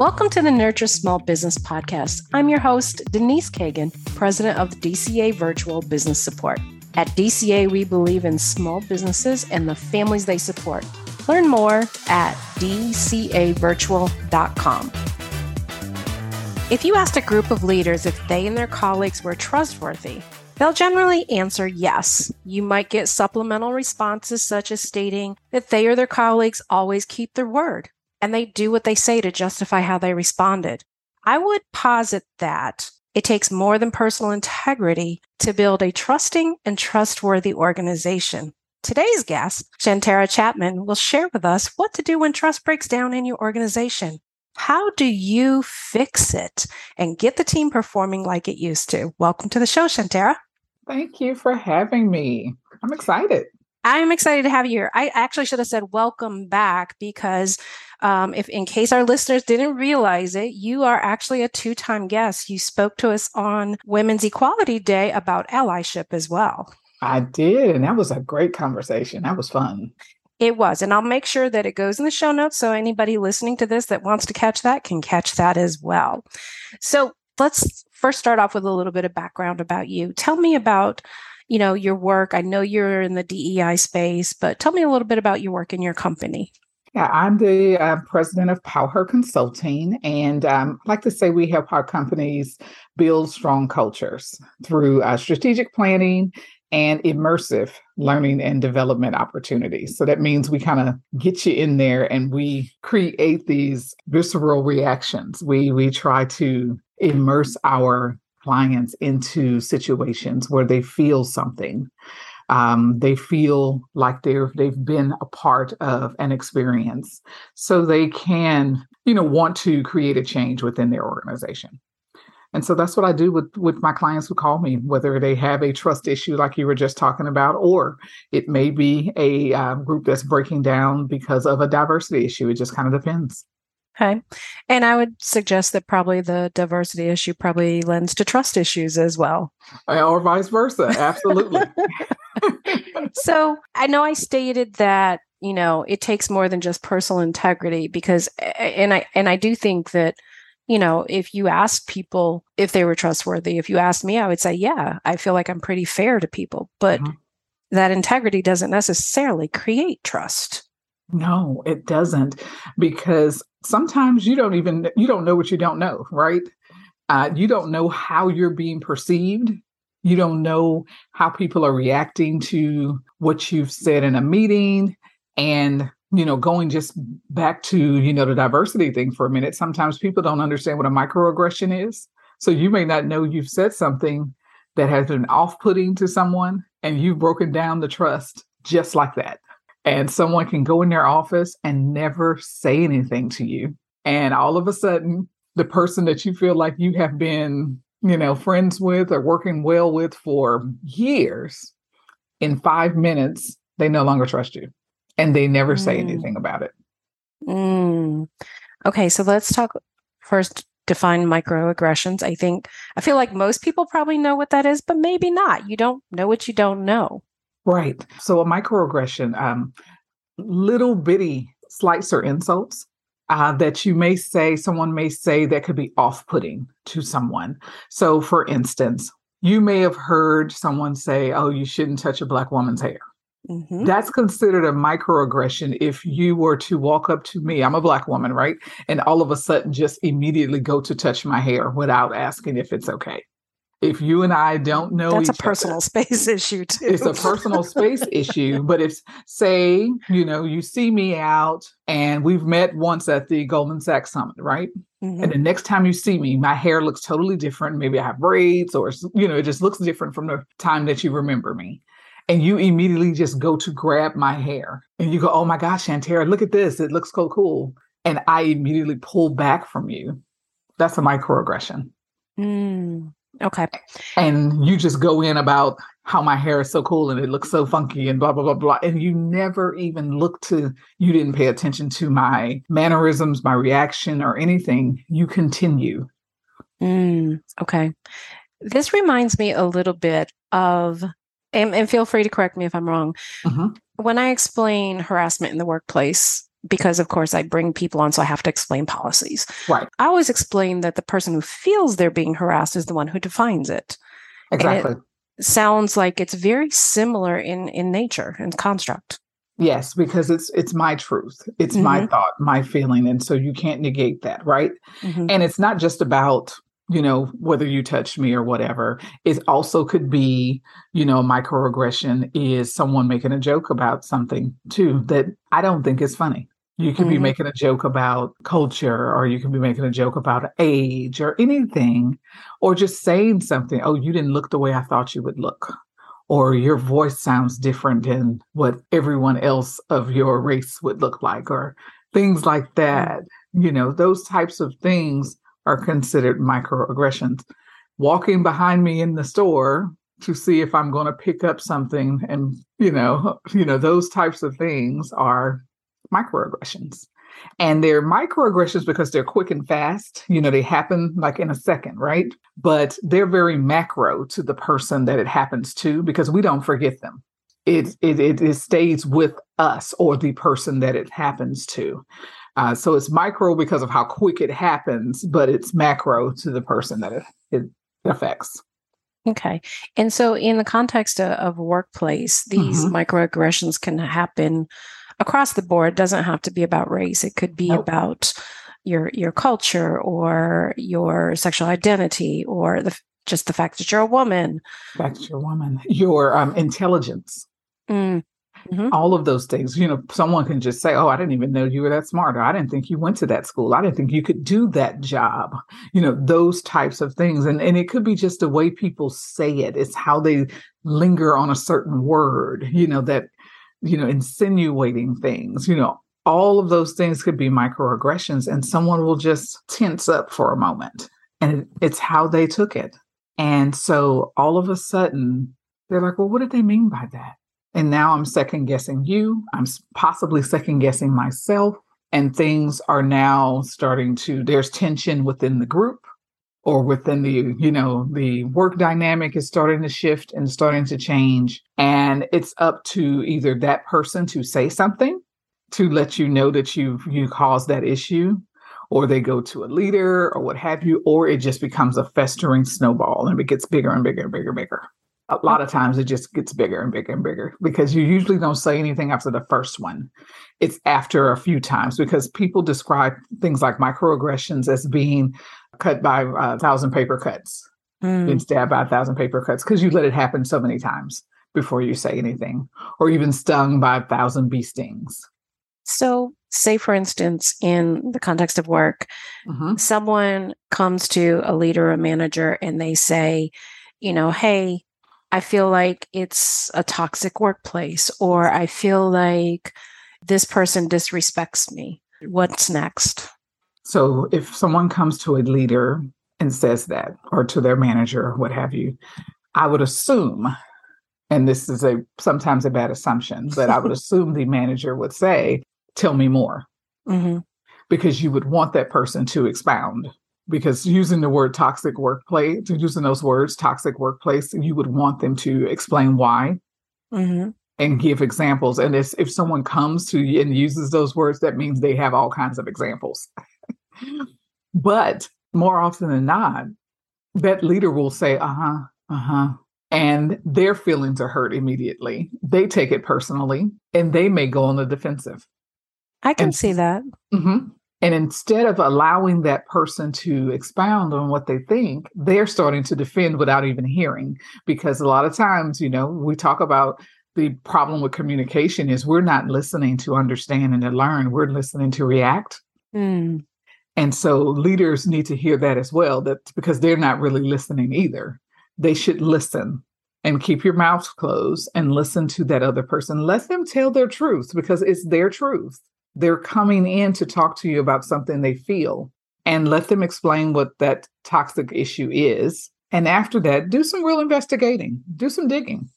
Welcome to the Nurture Small Business Podcast. I'm your host, Denise Cagan, president of the DCA Virtual Business Support. At DCA, we believe in small businesses and the families they support. Learn more at dcavirtual.com. If you asked a group of leaders if they and their colleagues were trustworthy, they'll generally answer yes. You might get supplemental responses such as stating that they or their colleagues always keep their word and they do what they say to justify how they responded. I would posit that it takes more than personal integrity to build a trusting and trustworthy organization. Today's guest, Shantara Chapman, will share with us what to do when trust breaks down in your organization. How do you fix it and get the team performing like it used to? Welcome to the show, Shantara. Thank you for having me. I'm excited. I'm excited to have you here. I actually should have said welcome back because um, if in case our listeners didn't realize it, you are actually a two-time guest. You spoke to us on Women's Equality Day about allyship as well. I did, and that was a great conversation. That was fun. It was, and I'll make sure that it goes in the show notes so anybody listening to this that wants to catch that can catch that as well. So let's first start off with a little bit of background about you. Tell me about you know your work i know you're in the dei space but tell me a little bit about your work in your company yeah, I'm the uh, president of Powher Consulting. And um, I like to say we help our companies build strong cultures through uh, strategic planning and immersive learning and development opportunities. So that means we kind of get you in there and we create these visceral reactions. We we try to immerse our clients into situations where they feel something. Um, they feel like they're they've been a part of an experience, so they can you know want to create a change within their organization. And so that's what I do with with my clients who call me, whether they have a trust issue like you were just talking about, or it may be a uh, group that's breaking down because of a diversity issue. It just kind of depends. Okay. And I would suggest that probably the diversity issue probably lends to trust issues as well. Uh, or vice versa. Absolutely. so I know I stated that, you know, it takes more than just personal integrity because and I and I do think that you know, if you ask people if they were trustworthy, if you asked me, I would say, yeah, I feel like I'm pretty fair to people. But mm-hmm. that integrity doesn't necessarily create trust. No, it doesn't because sometimes you don't even you don't know what you don't know, right? Uh, you don't know how you're being perceived. You don't know how people are reacting to what you've said in a meeting. And, you know, going just back to, you know, the diversity thing for a minute, sometimes people don't understand what a microaggression is. So you may not know you've said something that has been off putting to someone and you've broken down the trust just like that and someone can go in their office and never say anything to you. And all of a sudden, the person that you feel like you have been, you know, friends with or working well with for years, in five minutes, they no longer trust you and they never mm. say anything about it. Mm. Okay, so let's talk first define microaggressions. I think I feel like most people probably know what that is, but maybe not. You don't know what you don't know. Right. So a microaggression, um, little bitty slights or insults uh, that you may say, someone may say that could be off putting to someone. So, for instance, you may have heard someone say, Oh, you shouldn't touch a Black woman's hair. Mm-hmm. That's considered a microaggression if you were to walk up to me, I'm a Black woman, right? And all of a sudden just immediately go to touch my hair without asking if it's okay if you and I don't know that's a personal other, space issue too. It's a personal space issue. But if say, you know, you see me out and we've met once at the Goldman Sachs Summit, right? Mm-hmm. And the next time you see me, my hair looks totally different. Maybe I have braids or you know, it just looks different from the time that you remember me. And you immediately just go to grab my hair and you go, Oh my gosh, Shantara, look at this. It looks so cool. And I immediately pull back from you. That's a microaggression. Mm. Okay. And you just go in about how my hair is so cool and it looks so funky and blah, blah, blah, blah. And you never even look to, you didn't pay attention to my mannerisms, my reaction, or anything. You continue. Mm, okay. This reminds me a little bit of, and, and feel free to correct me if I'm wrong. Mm-hmm. When I explain harassment in the workplace, because of course I bring people on, so I have to explain policies. Right. I always explain that the person who feels they're being harassed is the one who defines it. Exactly. It sounds like it's very similar in in nature and construct. Yes, because it's it's my truth. It's mm-hmm. my thought, my feeling. And so you can't negate that, right? Mm-hmm. And it's not just about you know, whether you touch me or whatever. It also could be, you know, microaggression is someone making a joke about something too that I don't think is funny. You could mm-hmm. be making a joke about culture, or you could be making a joke about age or anything, or just saying something. Oh, you didn't look the way I thought you would look, or your voice sounds different than what everyone else of your race would look like, or things like mm-hmm. that. You know, those types of things are considered microaggressions. Walking behind me in the store to see if I'm going to pick up something and you know, you know those types of things are microaggressions. And they're microaggressions because they're quick and fast. You know, they happen like in a second, right? But they're very macro to the person that it happens to because we don't forget them. It, it, it, stays with us or the person that it happens to. Uh, so it's micro because of how quick it happens, but it's macro to the person that it, it affects. Okay. And so, in the context of, of workplace, these mm-hmm. microaggressions can happen across the board. Doesn't have to be about race. It could be nope. about your your culture or your sexual identity or the just the fact that you're a woman. Fact that you're a woman. Your um, intelligence. Mm. Mm-hmm. All of those things, you know, someone can just say, Oh, I didn't even know you were that smart. Or I didn't think you went to that school. I didn't think you could do that job. You know, those types of things. And, and it could be just the way people say it, it's how they linger on a certain word, you know, that, you know, insinuating things, you know, all of those things could be microaggressions. And someone will just tense up for a moment. And it's how they took it. And so all of a sudden, they're like, well, what did they mean by that? And now I'm second guessing you. I'm possibly second guessing myself. And things are now starting to, there's tension within the group or within the, you know, the work dynamic is starting to shift and starting to change. And it's up to either that person to say something to let you know that you've you caused that issue or they go to a leader or what have you, or it just becomes a festering snowball and it gets bigger and bigger and bigger and bigger a lot of times it just gets bigger and bigger and bigger because you usually don't say anything after the first one. It's after a few times because people describe things like microaggressions as being cut by a thousand paper cuts, mm. being stabbed by a thousand paper cuts because you let it happen so many times before you say anything, or even stung by a thousand bee stings. So, say for instance, in the context of work, mm-hmm. someone comes to a leader, a manager, and they say, you know, hey, I feel like it's a toxic workplace, or I feel like this person disrespects me. What's next? So, if someone comes to a leader and says that, or to their manager, or what have you, I would assume, and this is a sometimes a bad assumption, but I would assume the manager would say, "Tell me more," mm-hmm. because you would want that person to expound because using the word toxic workplace, using those words, toxic workplace, you would want them to explain why mm-hmm. and give examples. And if, if someone comes to you and uses those words, that means they have all kinds of examples. But more often than not, that leader will say, uh huh, uh huh. And their feelings are hurt immediately. They take it personally and they may go on the defensive. I can and, see that. Mm-hmm. And instead of allowing that person to expound on what they think, they're starting to defend without even hearing. Because a lot of times, you know, we talk about the problem with communication is we're not listening to understand and to learn, we're listening to react. Mm. And so leaders need to hear that as well, that because they're not really listening either. They should listen and keep your mouth closed and listen to that other person. Let them tell their truth because it's their truth. They're coming in to talk to you about something they feel and let them explain what that toxic issue is. And after that, do some real investigating, do some digging.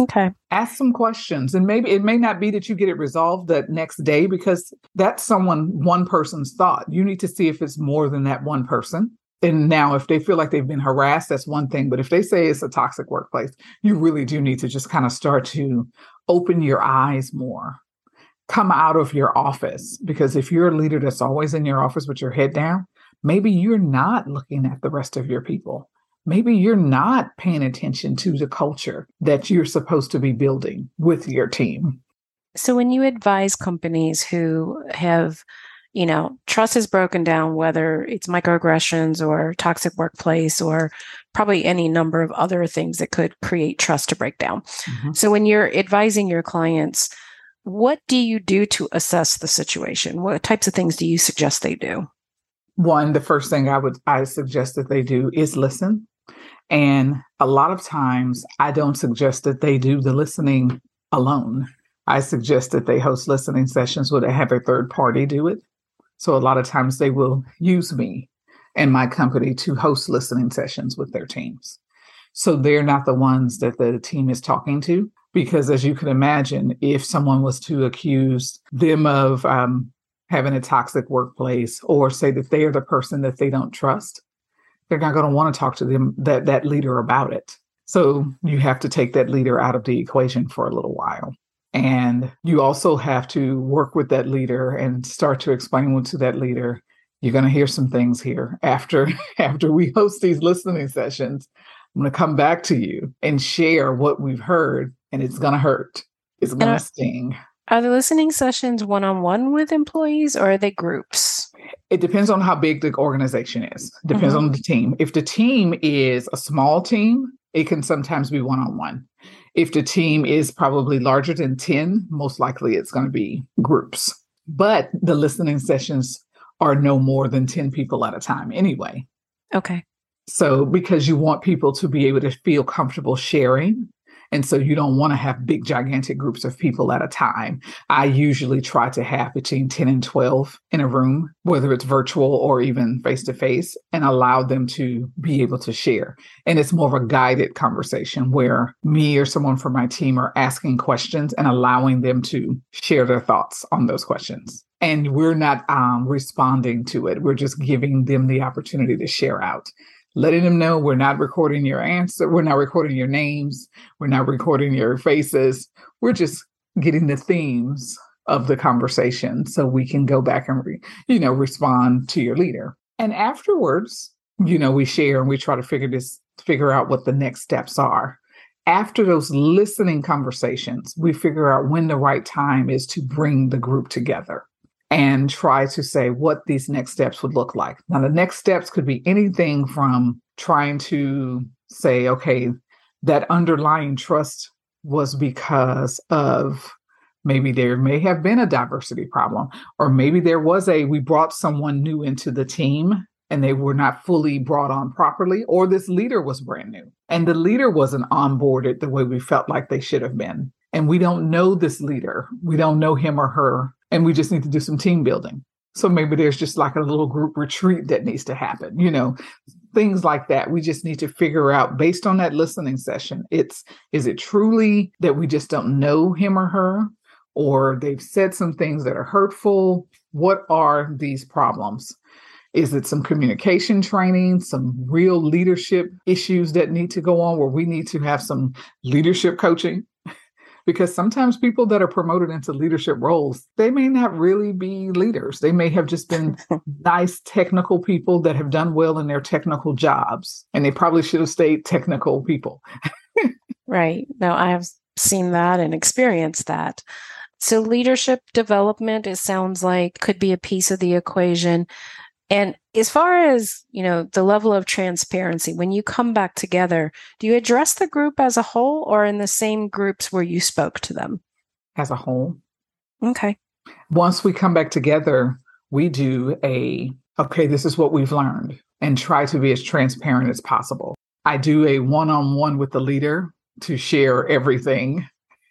Okay. Ask some questions. And maybe it may not be that you get it resolved that next day because that's someone, one person's thought. You need to see if it's more than that one person. And now, if they feel like they've been harassed, that's one thing. But if they say it's a toxic workplace, you really do need to just kind of start to open your eyes more come out of your office. Because if you're a leader that's always in your office with your head down, maybe you're not looking at the rest of your people. Maybe you're not paying attention to the culture that you're supposed to be building with your team. So, when you advise companies who have you know, trust is broken down, whether it's microaggressions or toxic workplace or probably any number of other things that could create trust to break down. Mm-hmm. So when you're advising your clients, what do you do to assess the situation? What types of things do you suggest they do? One, the first thing I would I suggest that they do is listen. And a lot of times I don't suggest that they do the listening alone. I suggest that they host listening sessions where they have a third party do it so a lot of times they will use me and my company to host listening sessions with their teams. So they're not the ones that the team is talking to. Because as you can imagine, if someone was to accuse them of um, having a toxic workplace or say that they are the person that they don't trust, they're not going to want to talk to them that that leader about it. So you have to take that leader out of the equation for a little while. And you also have to work with that leader and start to explain to that leader, you're going to hear some things here after after we host these listening sessions. I'm going to come back to you and share what we've heard, and it's going to hurt. It's going to sting. Are the listening sessions one on one with employees or are they groups? It depends on how big the organization is. Depends mm-hmm. on the team. If the team is a small team, it can sometimes be one on one. If the team is probably larger than 10, most likely it's going to be groups. But the listening sessions are no more than 10 people at a time anyway. Okay. So, because you want people to be able to feel comfortable sharing and so you don't want to have big, gigantic groups of people at a time. I usually try to have between 10 and 12 in a room, whether it's virtual or even face to face, and allow them to be able to share. And it's more of a guided conversation where me or someone from my team are asking questions and allowing them to share their thoughts on those questions and we're not um, responding to it. We're just giving them the opportunity to share out letting them know we're not recording your answer, we're not recording your names, we're not recording your faces. We're just getting the themes of the conversation so we can go back and re, you know respond to your leader. And afterwards, you know, we share and we try to figure this figure out what the next steps are. After those listening conversations, we figure out when the right time is to bring the group together and try to say what these next steps would look like. Now, the next steps could be anything from trying to say, okay, that underlying trust was because of maybe there may have been a diversity problem, or maybe there was a, we brought someone new into the team and they were not fully brought on properly, or this leader was brand new and the leader wasn't onboarded the way we felt like they should have been. And we don't know this leader, we don't know him or her and we just need to do some team building. So maybe there's just like a little group retreat that needs to happen, you know, things like that. We just need to figure out based on that listening session. It's is it truly that we just don't know him or her or they've said some things that are hurtful? What are these problems? Is it some communication training, some real leadership issues that need to go on where we need to have some leadership coaching? Because sometimes people that are promoted into leadership roles they may not really be leaders. They may have just been nice technical people that have done well in their technical jobs and they probably should have stayed technical people. Right. Now i have seen that and experienced that. So leadership development it sounds like could be a piece of the equation and as far as, you know, the level of transparency, when you come back together, do you address the group as a whole or in the same groups where you spoke to them? As a whole. Okay. Once we come back together, we do a, okay, this is what we've learned and try to be as transparent as possible. I do a one on one with the leader to share everything,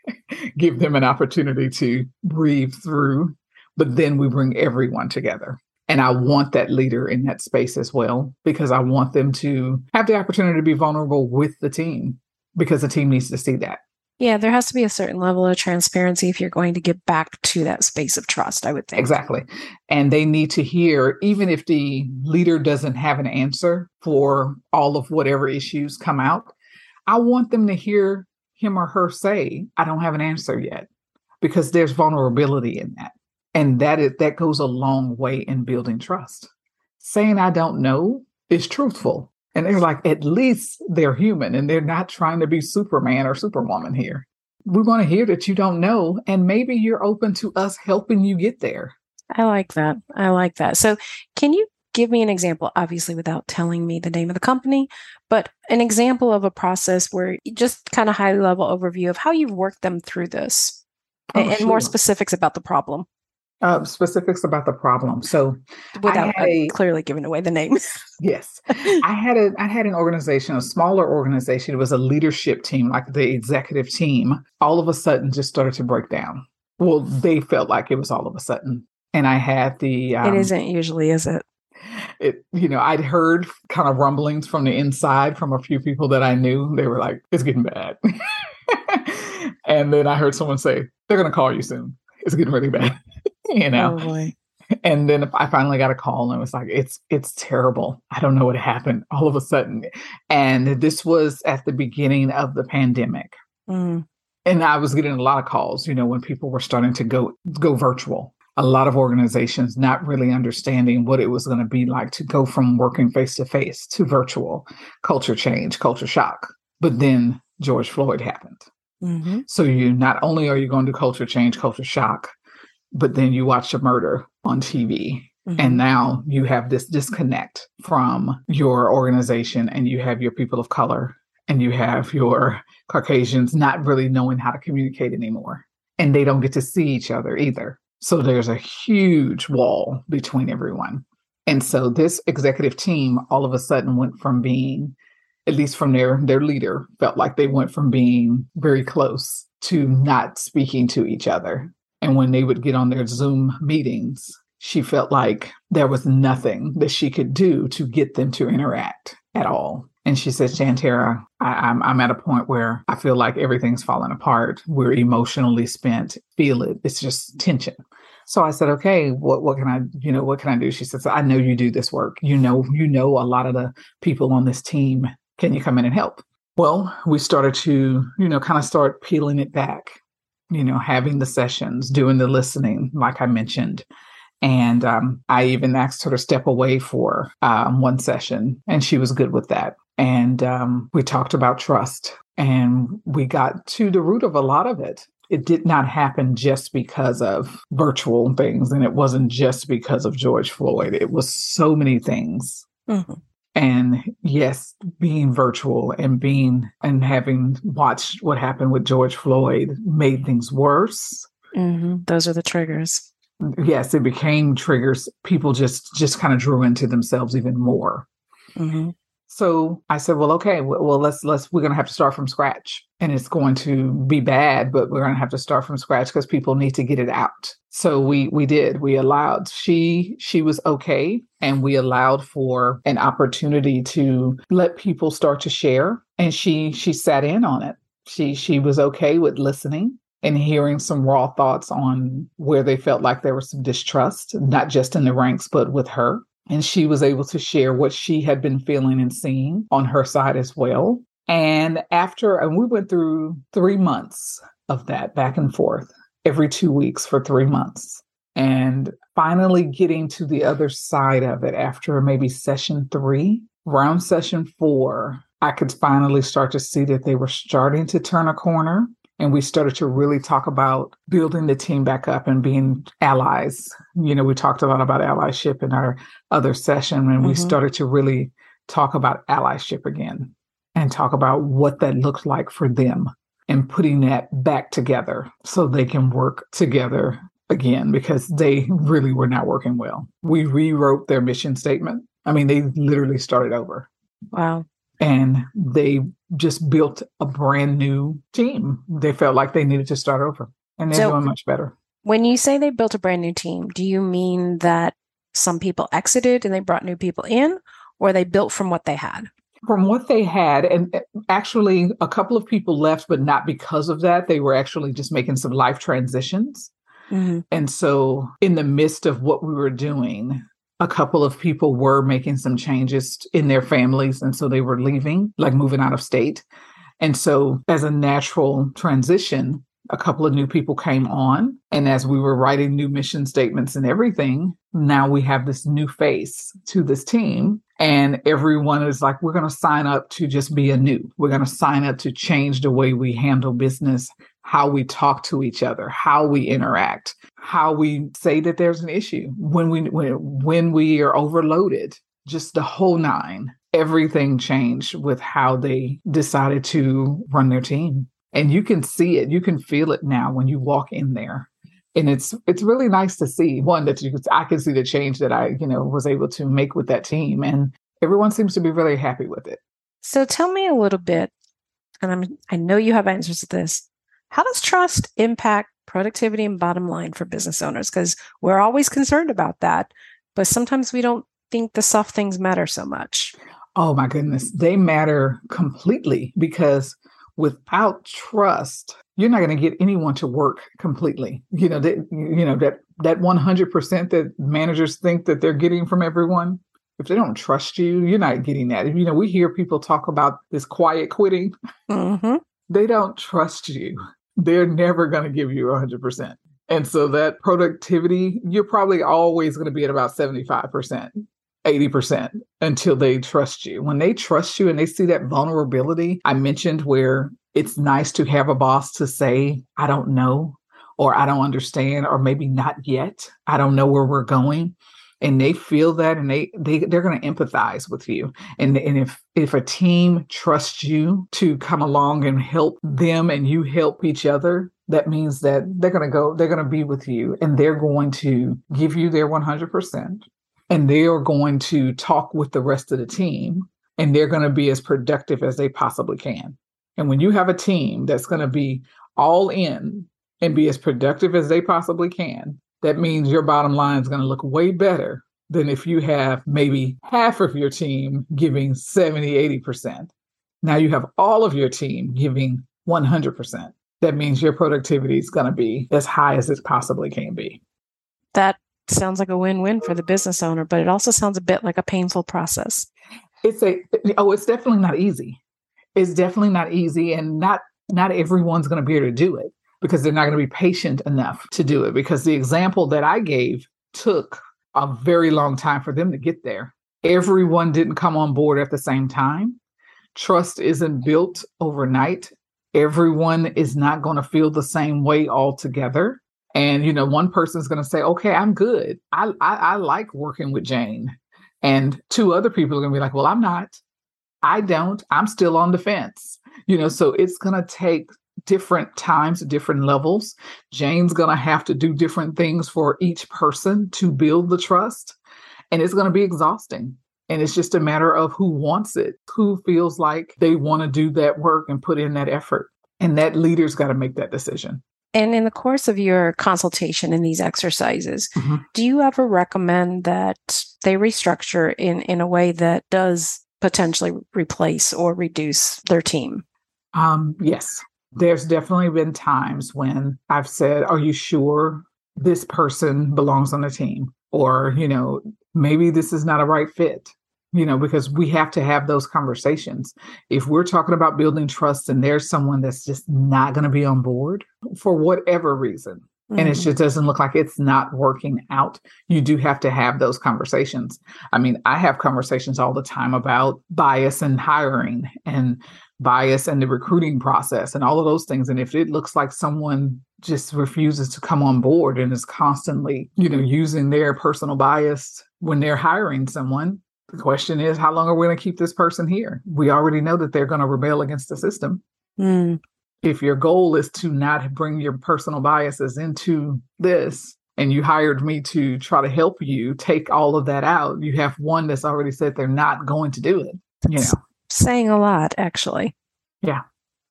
give them an opportunity to breathe through, but then we bring everyone together. And I want that leader in that space as well, because I want them to have the opportunity to be vulnerable with the team, because the team needs to see that. Yeah, there has to be a certain level of transparency if you're going to get back to that space of trust, I would think. Exactly. And they need to hear, even if the leader doesn't have an answer for all of whatever issues come out, I want them to hear him or her say, I don't have an answer yet. because there's vulnerability in that. And that is that goes a long way in building trust. Saying I don't know is truthful. And they're like, at least they're human and they're not trying to be Superman or Superwoman here. We want to hear that you don't know, and maybe you're open to us helping you get there. I like that. I like that. So, can you give me an example, obviously without telling me the name of the company, but an example of a process where just kind of high level overview of how you've worked them through this oh, and, sure. more specifics about the problem. Uh, specifics about the problem. So, without a, clearly giving away the names. yes, I had a I had an organization, a smaller organization. It was a leadership team, like the executive team. All of a sudden, just started to break down. Well, they felt like it was all of a sudden, and I had the. Um, it isn't usually, is it? it you know i'd heard kind of rumblings from the inside from a few people that i knew they were like it's getting bad and then i heard someone say they're going to call you soon it's getting really bad you know oh and then i finally got a call and it was like it's it's terrible i don't know what happened all of a sudden and this was at the beginning of the pandemic mm. and i was getting a lot of calls you know when people were starting to go go virtual a lot of organizations not really understanding what it was going to be like to go from working face to face to virtual culture change, culture shock. But then George Floyd happened. Mm-hmm. So you not only are you going to culture change, culture shock, but then you watch a murder on TV. Mm-hmm. And now you have this disconnect from your organization and you have your people of color and you have your Caucasians not really knowing how to communicate anymore. And they don't get to see each other either. So there's a huge wall between everyone. And so this executive team all of a sudden went from being, at least from their their leader, felt like they went from being very close to not speaking to each other. And when they would get on their Zoom meetings, she felt like there was nothing that she could do to get them to interact at all. And she said, Shantara, I, I'm, I'm at a point where I feel like everything's falling apart. We're emotionally spent, feel it. It's just tension. So I said, okay, what what can I, you know, what can I do? She says, I know you do this work. You know, you know a lot of the people on this team. Can you come in and help? Well, we started to, you know, kind of start peeling it back, you know, having the sessions, doing the listening, like I mentioned. And um, I even asked her to step away for um, one session, and she was good with that. And um, we talked about trust, and we got to the root of a lot of it. It did not happen just because of virtual things, and it wasn't just because of George Floyd. It was so many things. Mm-hmm. And yes, being virtual and being and having watched what happened with George Floyd made things worse. Mm-hmm. Those are the triggers yes it became triggers people just just kind of drew into themselves even more mm-hmm. So i said well okay well let's let's we're going to have to start from scratch and it's going to be bad but we're going to have to start from scratch because people need to get it out. So we we did. We allowed she she was okay and we allowed for an opportunity to let people start to share and she she sat in on it. She she was okay with listening and hearing some raw thoughts on where they felt like there was some distrust, not just in the ranks, but with her. And she was able to share what she had been feeling and seeing on her side as well. And after, and we went through three months of that back and forth every two weeks for three months. And finally getting to the other side of it after maybe session three, round session four, I could finally start to see that they were starting to turn a corner and we started to really talk about building the team back up and being allies. You know, we talked a lot about allyship in our other session, and mm-hmm. we started to really talk about allyship again and talk about what that looked like for them and putting that back together so they can work together again because they really were not working well. We rewrote their mission statement. I mean, they literally started over. Wow and they just built a brand new team. They felt like they needed to start over, and they're so doing much better. When you say they built a brand new team, do you mean that some people exited and they brought new people in, or they built from what they had? From what they had, and eh, actually, a couple of people left, but not because of that. They were actually just making some life transitions. Mm-hmm. And so, in the midst of what we were doing, a couple of people were making some changes in their families. And so they were leaving, like moving out of state. And so, as a natural transition, a couple of new people came on. And as we were writing new mission statements and everything, now we have this new face to this team. And everyone is like, we're going to sign up to just be a new. We're going to sign up to change the way we handle business, how we talk to each other, how we interact, how we say that there's an issue when we when, when we are overloaded, just the whole nine. Everything changed with how they decided to run their team. And you can see it, you can feel it now when you walk in there. And it's it's really nice to see one that you I can see the change that I, you know, was able to make with that team. And everyone seems to be really happy with it. So tell me a little bit, and I'm I know you have answers to this. How does trust impact productivity and bottom line for business owners? Because we're always concerned about that, but sometimes we don't think the soft things matter so much. Oh my goodness, they matter completely because without trust, you're not going to get anyone to work completely. You know that you know that that 100% that managers think that they're getting from everyone. If they don't trust you, you're not getting that. You know, we hear people talk about this quiet quitting. Mm-hmm. They don't trust you they're never going to give you 100%. And so that productivity, you're probably always going to be at about 75%, 80% until they trust you. When they trust you and they see that vulnerability I mentioned, where it's nice to have a boss to say, I don't know, or I don't understand, or maybe not yet. I don't know where we're going and they feel that and they they they're going to empathize with you. And and if if a team trusts you to come along and help them and you help each other that means that they're going to go they're going to be with you and they're going to give you their 100% and they are going to talk with the rest of the team and they're going to be as productive as they possibly can. And when you have a team that's going to be all in and be as productive as they possibly can that means your bottom line is going to look way better than if you have maybe half of your team giving 70, 80%. Now you have all of your team giving 100%. That means your productivity is going to be as high as it possibly can be. That sounds like a win-win for the business owner, but it also sounds a bit like a painful process. It's a oh, it's definitely not easy. It's definitely not easy and not not everyone's going to be able to do it because they're not going to be patient enough to do it. Because the example that I gave took a very long time for them to get there. Everyone didn't come on board at the same time. Trust isn't built overnight. Everyone is not going to feel the same way altogether. And you know, one person's going to say, "Okay, I'm good. I, I I like working with Jane," and two other people are going to be like, "Well, I'm not. I don't. I'm still on the fence." You know, so it's going to take different times, different levels. Jane's going to have to do different things for each person to build the trust. And it's going to be exhausting. And it's just a matter of who wants it, who feels like they want to do that work and put in that effort. And that leader's got to make that decision. And in the course of your consultation in these exercises, mm-hmm. do you ever recommend that they restructure in, in a way that does potentially replace or reduce their team? Um, yes, there's definitely been times when I've said, Are you sure this person belongs on the team? Or, you know, maybe this is not a right fit, you know, because we have to have those conversations. If we're talking about building trust and there's someone that's just not going to be on board for whatever reason, and it mm-hmm. just doesn't look like it's not working out. You do have to have those conversations. I mean, I have conversations all the time about bias and hiring and bias and the recruiting process and all of those things. And if it looks like someone just refuses to come on board and is constantly, you know, using their personal bias when they're hiring someone, the question is, how long are we going to keep this person here? We already know that they're going to rebel against the system. Mm. If your goal is to not bring your personal biases into this, and you hired me to try to help you take all of that out, you have one that's already said they're not going to do it. You know, saying a lot, actually. Yeah.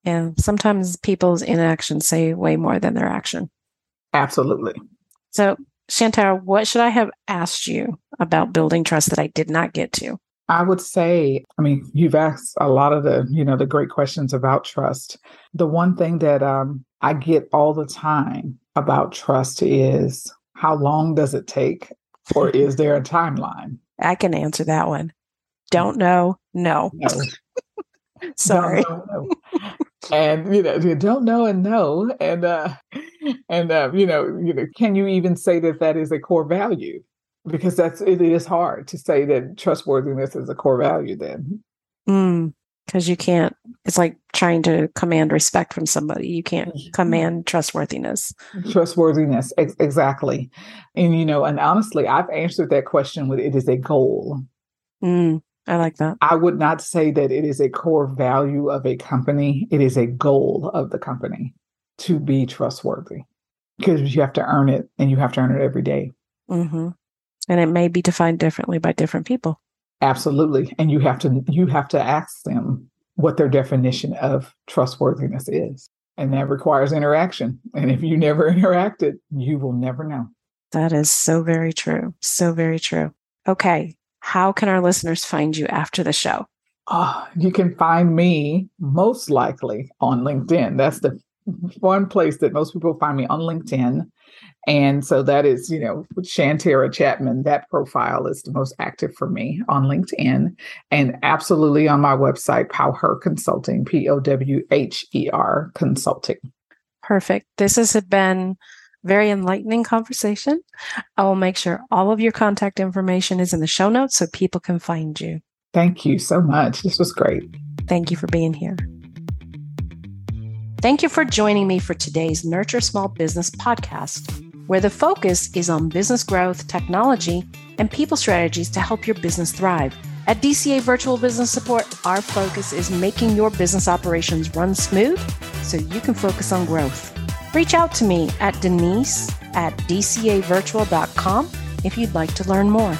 And sometimes people's inaction say way more than their action. Absolutely. So, Shantara, what should I have asked you about building trust that I did not get to? I would say, I mean, you've asked a lot of the, you know, the great questions about trust. The one thing that um, I get all the time about trust is how long does it take, or is there a timeline? I can answer that one. Don't know. No. no. Sorry. No, no, no. and you know you don't know and know and uh and uh you know you know can you even say that that is a core value because that's it is hard to say that trustworthiness is a core value then because mm, you can't it's like trying to command respect from somebody you can't mm-hmm. command trustworthiness trustworthiness ex- exactly and you know and honestly i've answered that question with it is a goal mm, i like that i would not say that it is a core value of a company it is a goal of the company to be trustworthy because you have to earn it and you have to earn it every day. Mm-hmm. and it may be defined differently by different people Absolutely. And you have to you have to ask them what their definition of trustworthiness is. And that requires interaction. And if you never interacted, you will never know. That is so very true. So very true. Okay. How can our listeners find you after the show? Oh, you can find me most likely on LinkedIn. That's the one place that most people find me on LinkedIn. And so that is, you know, Shantara Chapman, that profile is the most active for me on LinkedIn and absolutely on my website, Powher Consulting, P O W H E R Consulting. Perfect. This has been very enlightening conversation. I will make sure all of your contact information is in the show notes so people can find you. Thank you so much. This was great. Thank you for being here. Thank you for joining me for today's Nurture Small Business podcast, where the focus is on business growth, technology, and people strategies to help your business thrive. At DCA Virtual Business Support, our focus is making your business operations run smooth so you can focus on growth. Reach out to me at Denise at DCAvirtual.com if you'd like to learn more.